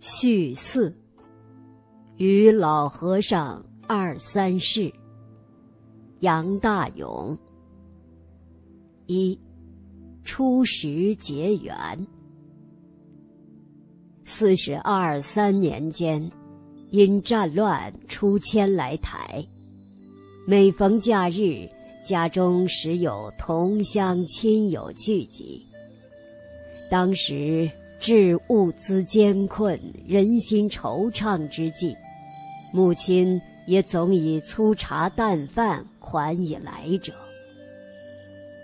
续四。与老和尚二三事。杨大勇。一，初时结缘。四十二三年间，因战乱出迁来台，每逢假日，家中时有同乡亲友聚集。当时。至物资艰困、人心惆怅之际，母亲也总以粗茶淡饭款以来者。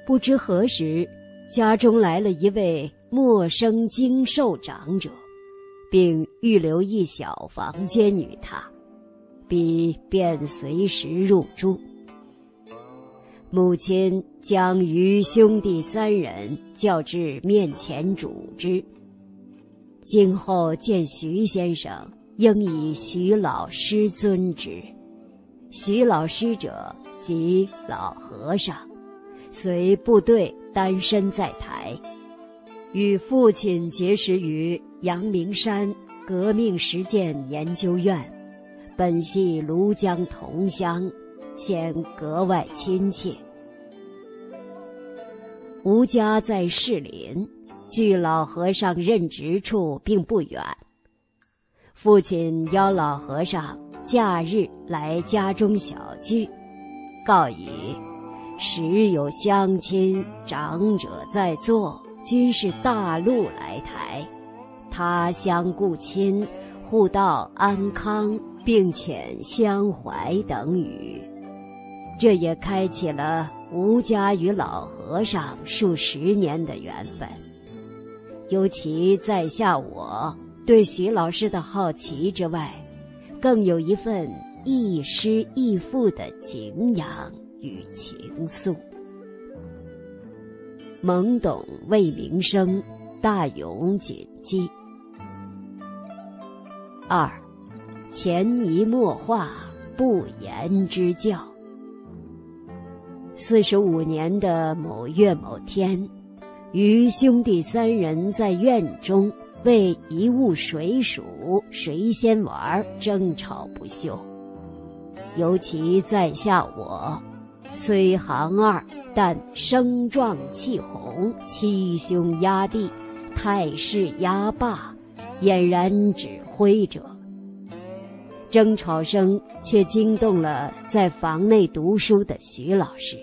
不知何时，家中来了一位陌生精瘦长者，并预留一小房间与他，彼便随时入住。母亲将余兄弟三人叫至面前，嘱之。今后见徐先生，应以徐老师尊之。徐老师者，即老和尚，随部队单身在台，与父亲结识于阳明山革命实践研究院，本系庐江同乡，显格外亲切。吴家在士林。距老和尚任职处并不远。父亲邀老和尚假日来家中小聚，告以时有乡亲长者在座，均是大陆来台，他乡故亲，互道安康，并遣相怀等语。这也开启了吴家与老和尚数十年的缘分。尤其在下我对徐老师的好奇之外，更有一份亦师亦父的敬仰与情愫。懵懂未名生，大勇谨记。二，潜移默化，不言之教。四十五年的某月某天。与兄弟三人在院中为一物谁属谁先玩争吵不休，尤其在下我，虽行二，但声壮气宏，欺兄压弟，态势压霸，俨然指挥者。争吵声却惊动了在房内读书的徐老师。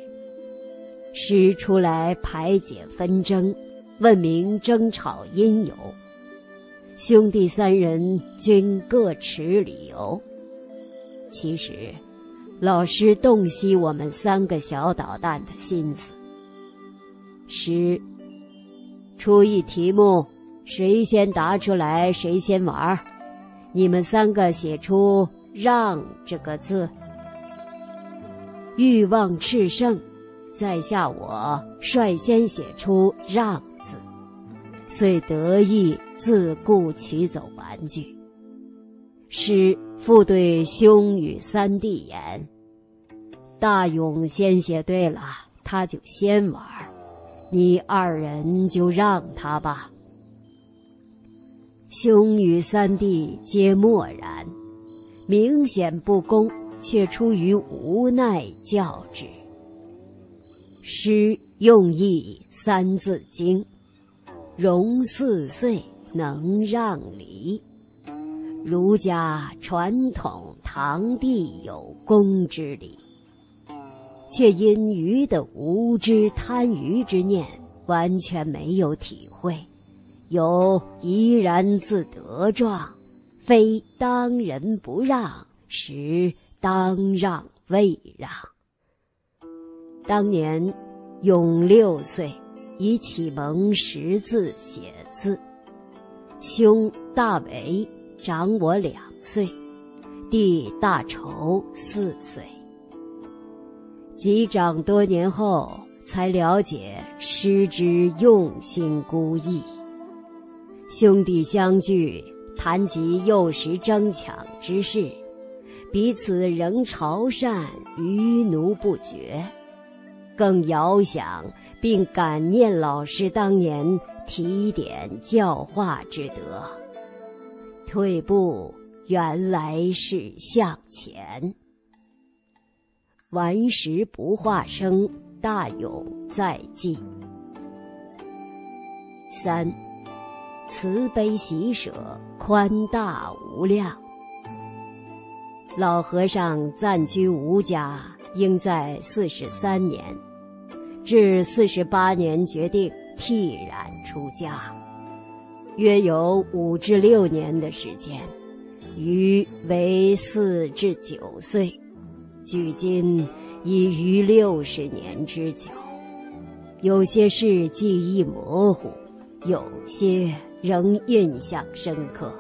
师出来排解纷争，问明争吵因由。兄弟三人均各持理由。其实，老师洞悉我们三个小捣蛋的心思。师出一题目，谁先答出来，谁先玩儿你们三个写出“让”这个字。欲望炽盛。在下我率先写出“让”字，遂得意自顾取走玩具。师复对兄与三弟言：“大勇先写对了，他就先玩你二人就让他吧。”兄与三弟皆默然，明显不公，却出于无奈教之。诗用意《三字经》，融四岁能让梨。儒家传统堂弟有功之礼，却因愚的无知贪愚之念，完全没有体会，有怡然自得状，非当仁不让，实当让未让。当年，永六岁，已启蒙识字写字。兄大为长我两岁，弟大仇四岁。及长多年后，才了解师之用心孤诣。兄弟相聚，谈及幼时争抢之事，彼此仍朝善，余奴不绝。更遥想并感念老师当年提点教化之德，退步，原来是向前。顽石不化生，大勇在即。三，慈悲喜舍，宽大无量。老和尚暂居吴家，应在四十三年，至四十八年决定剃染出家，约有五至六年的时间，余为四至九岁。距今已逾六十年之久，有些事记忆模糊，有些仍印象深刻。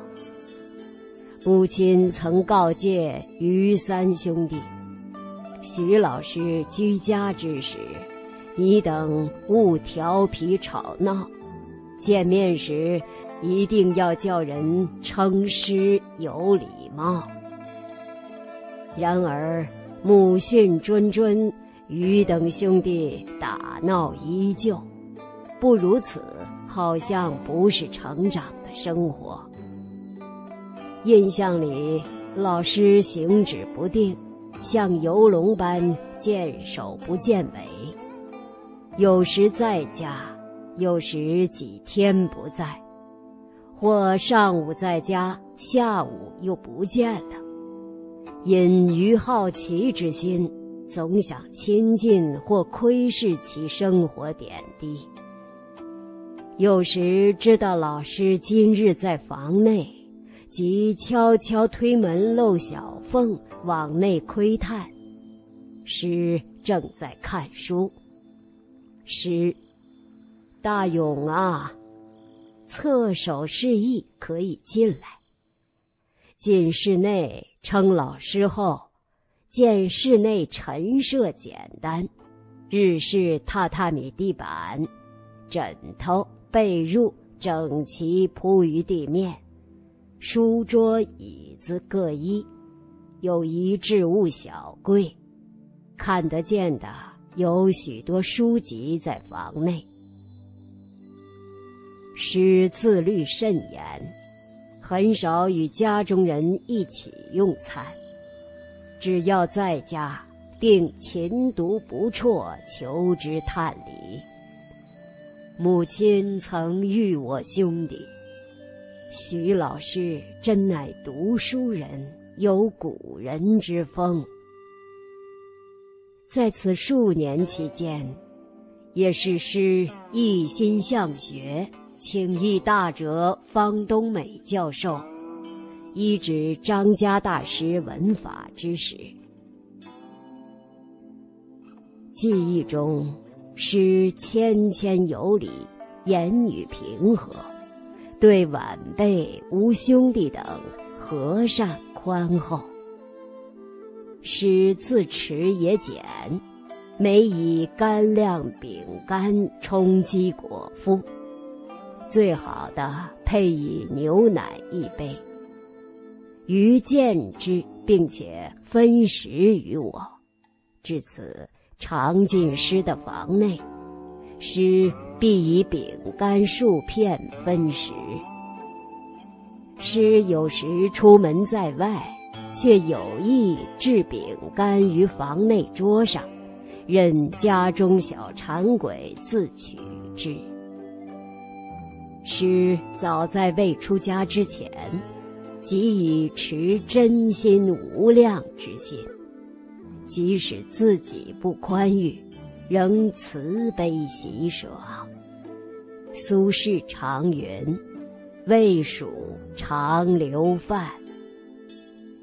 母亲曾告诫余三兄弟：“徐老师居家之时，你等勿调皮吵闹；见面时，一定要叫人称师有礼貌。”然而。母训谆谆，余等兄弟打闹依旧，不如此，好像不是成长的生活。印象里，老师行止不定，像游龙般见首不见尾，有时在家，有时几天不在，或上午在家，下午又不见了。因于好奇之心，总想亲近或窥视其生活点滴。有时知道老师今日在房内，即悄悄推门漏小缝往内窥探，师正在看书。师，大勇啊，侧手示意可以进来。进室内。称老师后，见室内陈设简单，日式榻榻米地板，枕头被褥整齐铺于地面，书桌椅子各一，有一置物小柜，看得见的有许多书籍在房内。师自律甚严。很少与家中人一起用餐，只要在家，定勤读不辍，求之探理。母亲曾谕我兄弟：“徐老师真乃读书人，有古人之风。”在此数年期间，也是师一心向学。请益大哲方东美教授，一指张家大师文法之时，记忆中师谦谦有礼，言语平和，对晚辈、无兄弟等和善宽厚。师自持也简，每以干粮饼干充饥果腹。最好的配以牛奶一杯。于见之，并且分食于我。至此，常进师的房内，师必以饼干数片分食。师有时出门在外，却有意置饼干于房内桌上，任家中小馋鬼自取之。师早在未出家之前，即已持真心无量之心，即使自己不宽裕，仍慈悲喜舍。苏轼常云：“未数常留饭。”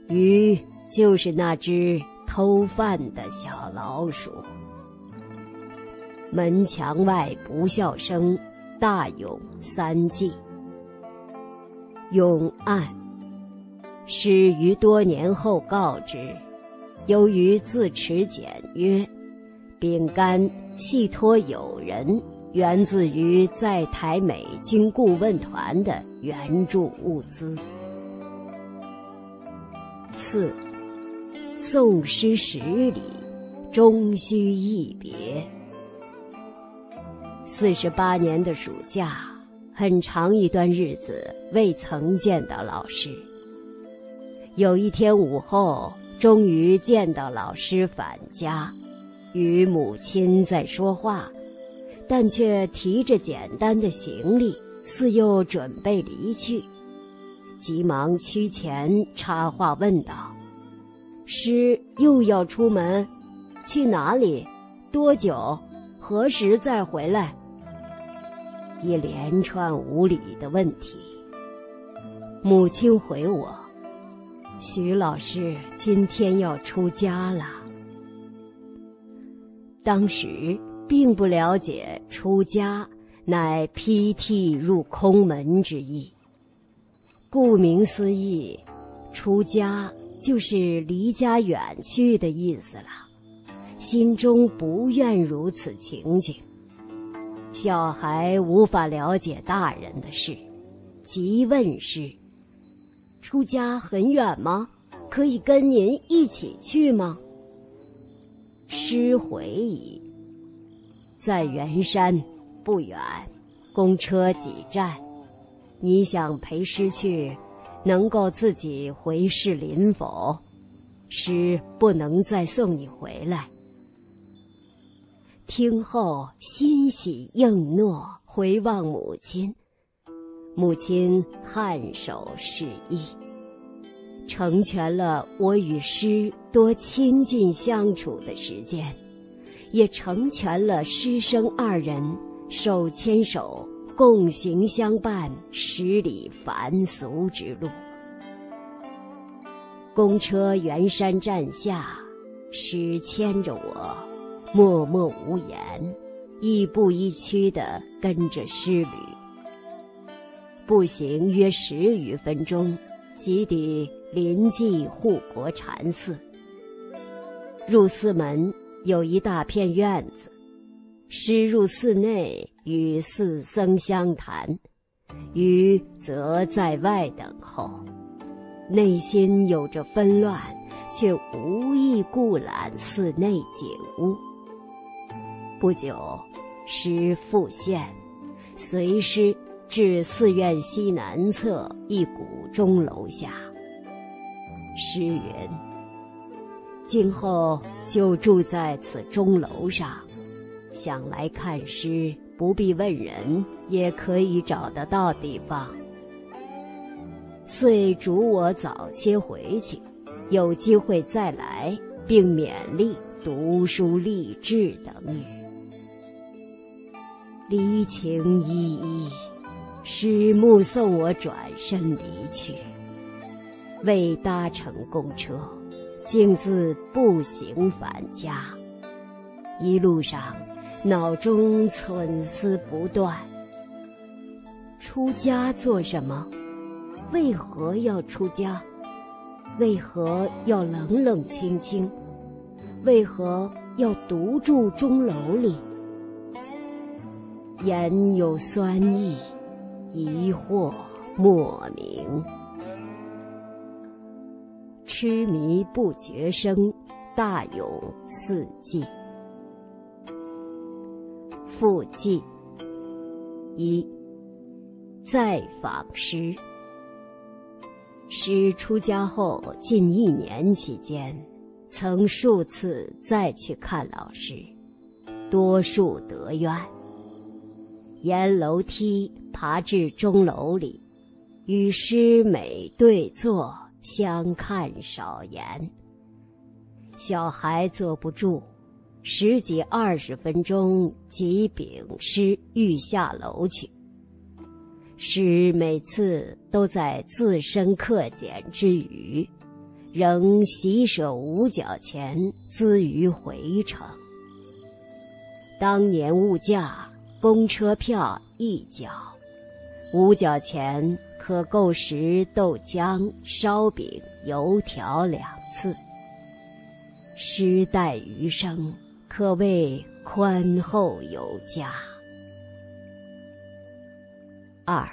鱼就是那只偷饭的小老鼠。门墙外不笑生。大勇三季。永案，师于多年后告知，由于自持简约，饼干系托友人，源自于在台美军顾问团的援助物资。四，宋诗十里，终须一别。四十八年的暑假，很长一段日子未曾见到老师。有一天午后，终于见到老师返家，与母亲在说话，但却提着简单的行李，似又准备离去。急忙趋前插话问道：“师又要出门，去哪里？多久？何时再回来？”一连串无理的问题。母亲回我：“徐老师今天要出家了。”当时并不了解出家乃披剃入空门之意。顾名思义，出家就是离家远去的意思了。心中不愿如此情景。小孩无法了解大人的事，即问师：“出家很远吗？可以跟您一起去吗？”师回矣：“在圆山，不远，公车几站。”你想陪师去，能够自己回士林否？师不能再送你回来。听后欣喜应诺，回望母亲，母亲颔首示意，成全了我与师多亲近相处的时间，也成全了师生二人手牵手。共行相伴十里凡俗之路。公车圆山站下，师牵着我，默默无言，亦步亦趋地跟着师旅。步行约十余分钟，即抵临济护国禅寺。入寺门有一大片院子。师入寺内，与寺僧相谈，余则在外等候，内心有着纷乱，却无意顾览寺内景物。不久，师复现，随师至寺院西南侧一古钟楼下。诗云：“今后就住在此钟楼上。”想来看诗，不必问人，也可以找得到地方。遂嘱我早些回去，有机会再来，并勉励读书励志等语。离情依依，师目送我转身离去，未搭乘公车，径自步行返家。一路上。脑中忖思不断：出家做什么？为何要出家？为何要冷冷清清？为何要独住钟楼里？言有酸意，疑惑莫名。痴迷不觉生，大有四季。复记一，再访师。师出家后近一年期间，曾数次再去看老师，多数得愿。沿楼梯爬至钟楼里，与师美对坐，相看少言。小孩坐不住。十几二十分钟，即禀师欲下楼去。师每次都在自身克俭之余，仍洗手五角钱资于回程。当年物价，公车票一角，五角钱可购食豆浆、烧饼、油条两次。师待余生。可谓宽厚有加。二，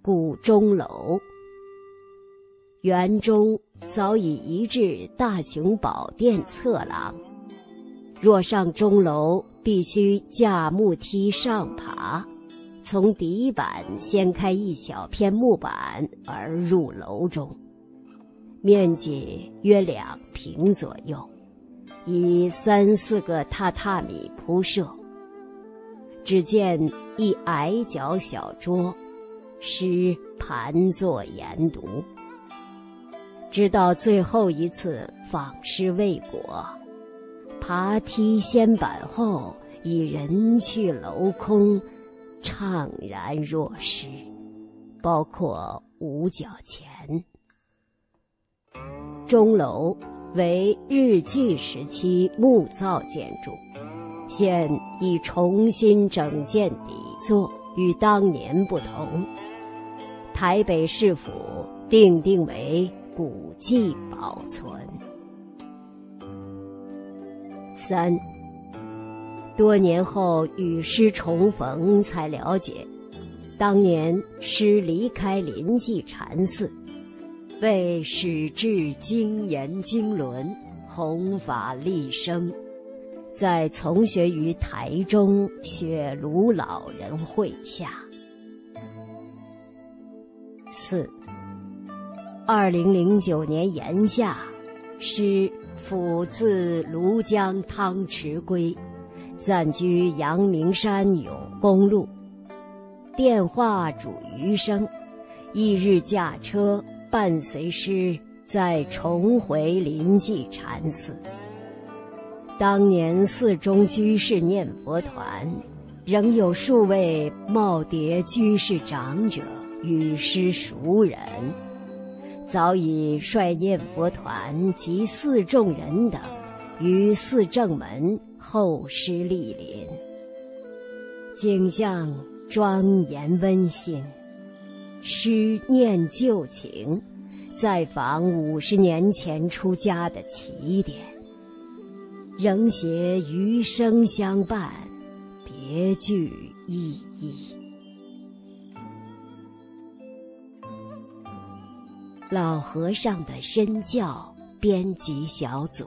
古钟楼。园中早已移至大雄宝殿侧廊，若上钟楼，必须架木梯上爬，从底板掀开一小片木板而入楼中。面积约两平左右，以三四个榻榻米铺设。只见一矮脚小桌，师盘坐研读。直到最后一次访师未果，爬梯掀板后，已人去楼空，怅然若失。包括五角钱。钟楼为日据时期木造建筑，现已重新整建底座，与当年不同。台北市府定定为古迹保存。三，多年后与师重逢，才了解，当年师离开临济禅寺。为始至精严经纶，弘法立生，在从学于台中雪庐老人会下。四，二零零九年炎夏，师父自庐江汤池归，暂居阳明山永公路。电话主余生，翌日驾车。伴随师再重回临济禅寺。当年寺中居士念佛团，仍有数位耄耋居士长者与师熟人，早已率念佛团及寺众人等，于寺正门后师莅临，景象庄严温馨。师念旧情，再访五十年前出家的起点，仍携余生相伴，别具意义。老和尚的身教编辑小组。